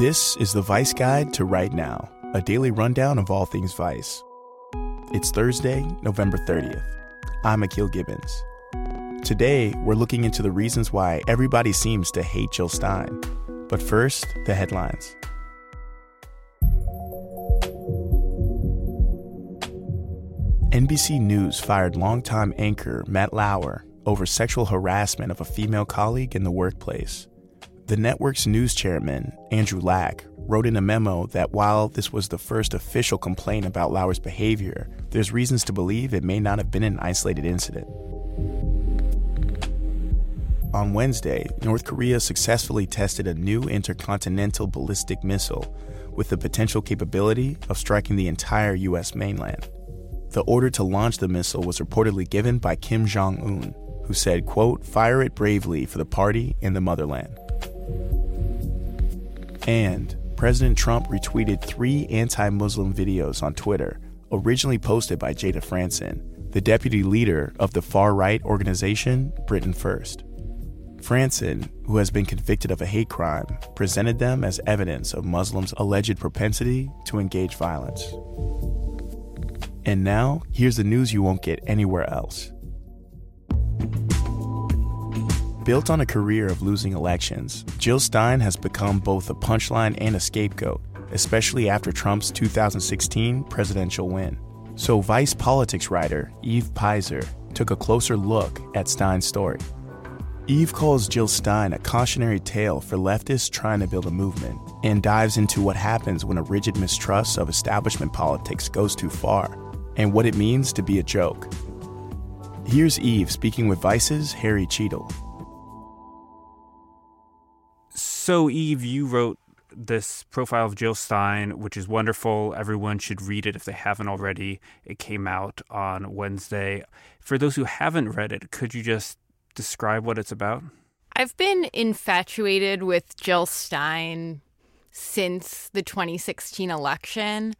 This is the Vice Guide to Right Now, a daily rundown of all things Vice. It's Thursday, November 30th. I'm Akil Gibbons. Today, we're looking into the reasons why everybody seems to hate Jill Stein. But first, the headlines. NBC News fired longtime anchor Matt Lauer over sexual harassment of a female colleague in the workplace. The network's news chairman, Andrew Lack, wrote in a memo that while this was the first official complaint about Lauer's behavior, there's reasons to believe it may not have been an isolated incident. On Wednesday, North Korea successfully tested a new intercontinental ballistic missile with the potential capability of striking the entire U.S. mainland. The order to launch the missile was reportedly given by Kim Jong un, who said, quote, fire it bravely for the party and the motherland. And President Trump retweeted three anti Muslim videos on Twitter, originally posted by Jayda Fransen, the deputy leader of the far right organization Britain First. Franson, who has been convicted of a hate crime, presented them as evidence of Muslims' alleged propensity to engage violence. And now, here's the news you won't get anywhere else. Built on a career of losing elections, Jill Stein has become both a punchline and a scapegoat, especially after Trump's 2016 presidential win. So, Vice politics writer Eve Peiser took a closer look at Stein's story. Eve calls Jill Stein a cautionary tale for leftists trying to build a movement and dives into what happens when a rigid mistrust of establishment politics goes too far and what it means to be a joke. Here's Eve speaking with Vice's Harry Cheadle. So, Eve, you wrote this profile of Jill Stein, which is wonderful. Everyone should read it if they haven't already. It came out on Wednesday. For those who haven't read it, could you just describe what it's about? I've been infatuated with Jill Stein since the 2016 election.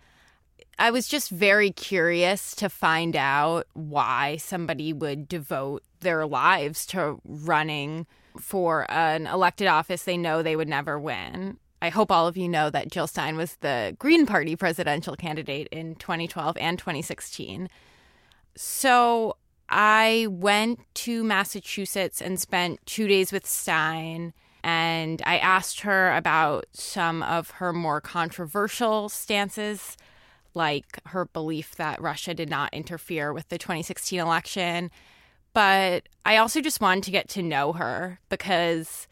I was just very curious to find out why somebody would devote their lives to running for an elected office they know they would never win. I hope all of you know that Jill Stein was the Green Party presidential candidate in 2012 and 2016. So I went to Massachusetts and spent two days with Stein. And I asked her about some of her more controversial stances, like her belief that Russia did not interfere with the 2016 election. But I also just wanted to get to know her because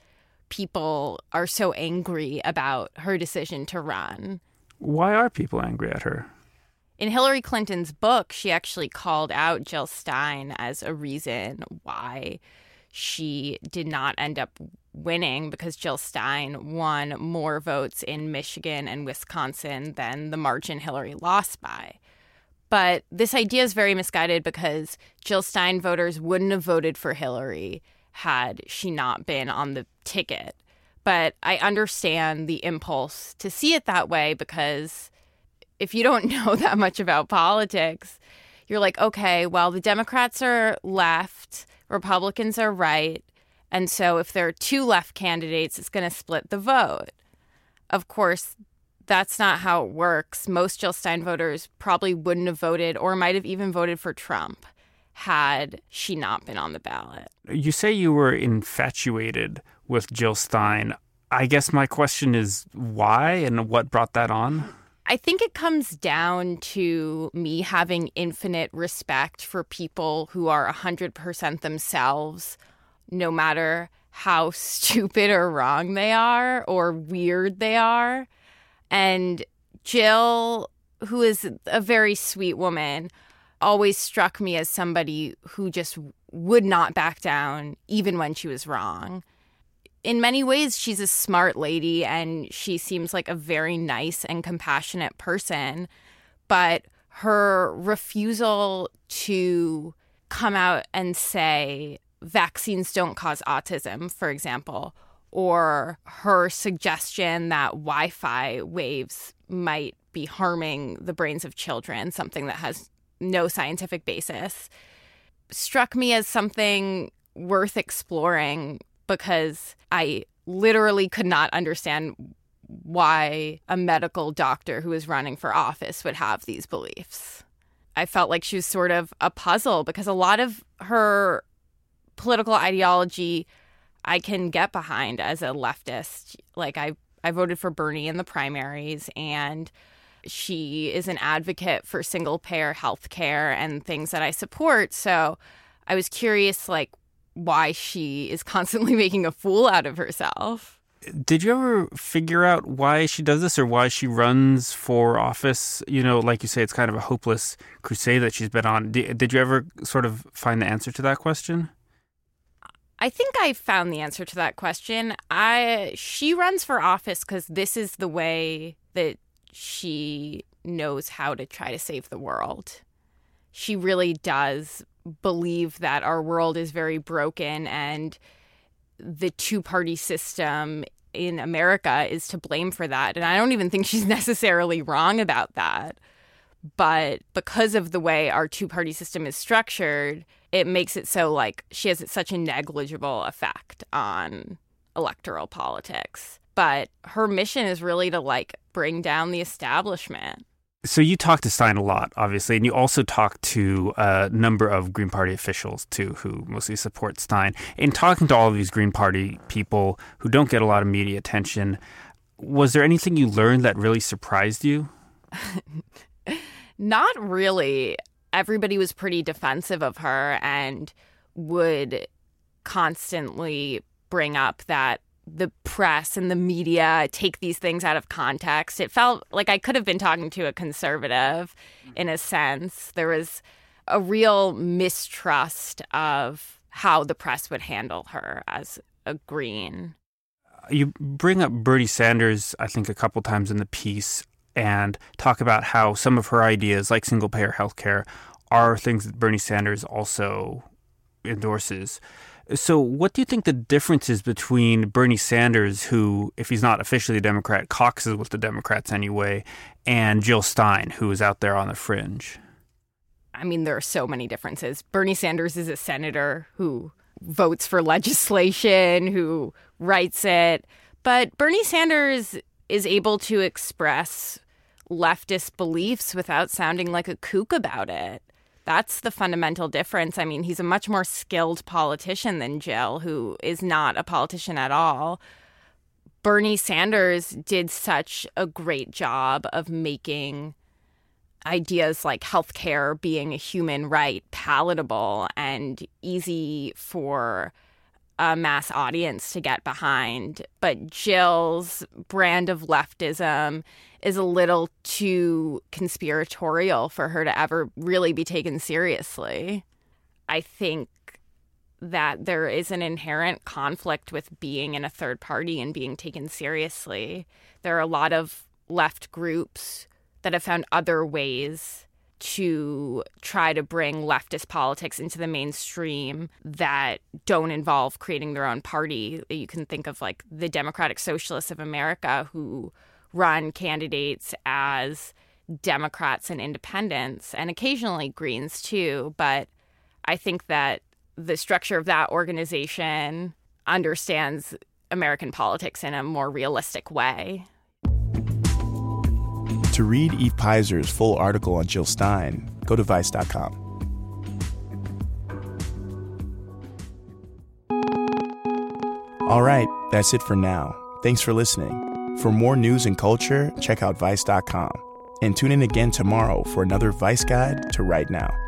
people are so angry about her decision to run. Why are people angry at her? In Hillary Clinton's book, she actually called out Jill Stein as a reason why she did not end up winning because Jill Stein won more votes in Michigan and Wisconsin than the margin Hillary lost by. But this idea is very misguided because Jill Stein voters wouldn't have voted for Hillary had she not been on the ticket. But I understand the impulse to see it that way because if you don't know that much about politics, you're like, okay, well, the Democrats are left, Republicans are right. And so if there are two left candidates, it's going to split the vote. Of course, that's not how it works. Most Jill Stein voters probably wouldn't have voted or might have even voted for Trump had she not been on the ballot. You say you were infatuated with Jill Stein. I guess my question is why and what brought that on? I think it comes down to me having infinite respect for people who are 100% themselves, no matter how stupid or wrong they are or weird they are. And Jill, who is a very sweet woman, always struck me as somebody who just would not back down even when she was wrong. In many ways, she's a smart lady and she seems like a very nice and compassionate person. But her refusal to come out and say vaccines don't cause autism, for example, or her suggestion that Wi Fi waves might be harming the brains of children, something that has no scientific basis, struck me as something worth exploring because I literally could not understand why a medical doctor who is running for office would have these beliefs. I felt like she was sort of a puzzle because a lot of her political ideology I can get behind as a leftist. Like I I voted for Bernie in the primaries and she is an advocate for single payer health care and things that I support. So I was curious like why she is constantly making a fool out of herself. Did you ever figure out why she does this or why she runs for office? You know, like you say, it's kind of a hopeless crusade that she's been on. Did you ever sort of find the answer to that question? I think I found the answer to that question. I she runs for office because this is the way that she knows how to try to save the world. She really does believe that our world is very broken and the two party system in America is to blame for that. And I don't even think she's necessarily wrong about that. But because of the way our two party system is structured, it makes it so like she has such a negligible effect on electoral politics. But her mission is really to like bring down the establishment. So you talk to Stein a lot, obviously, and you also talk to a number of Green Party officials too, who mostly support Stein. In talking to all of these Green Party people who don't get a lot of media attention, was there anything you learned that really surprised you? Not really. Everybody was pretty defensive of her and would constantly bring up that the press and the media take these things out of context. It felt like I could have been talking to a conservative in a sense. There was a real mistrust of how the press would handle her as a green. You bring up Bernie Sanders, I think, a couple times in the piece and talk about how some of her ideas, like single payer healthcare, are things that Bernie Sanders also endorses. So, what do you think the difference is between Bernie Sanders, who, if he's not officially a Democrat, caucuses with the Democrats anyway, and Jill Stein, who is out there on the fringe? I mean, there are so many differences. Bernie Sanders is a senator who votes for legislation, who writes it. But Bernie Sanders is able to express leftist beliefs without sounding like a kook about it. That's the fundamental difference. I mean, he's a much more skilled politician than Jill, who is not a politician at all. Bernie Sanders did such a great job of making ideas like healthcare being a human right palatable and easy for a mass audience to get behind. But Jill's brand of leftism is a little too conspiratorial for her to ever really be taken seriously. I think that there is an inherent conflict with being in a third party and being taken seriously. There are a lot of left groups that have found other ways to try to bring leftist politics into the mainstream that don't involve creating their own party. You can think of like the Democratic Socialists of America who run candidates as Democrats and independents and occasionally Greens too. But I think that the structure of that organization understands American politics in a more realistic way. To read Eve Peiser's full article on Jill Stein, go to Vice.com. All right, that's it for now. Thanks for listening. For more news and culture, check out Vice.com. And tune in again tomorrow for another Vice Guide to Right Now.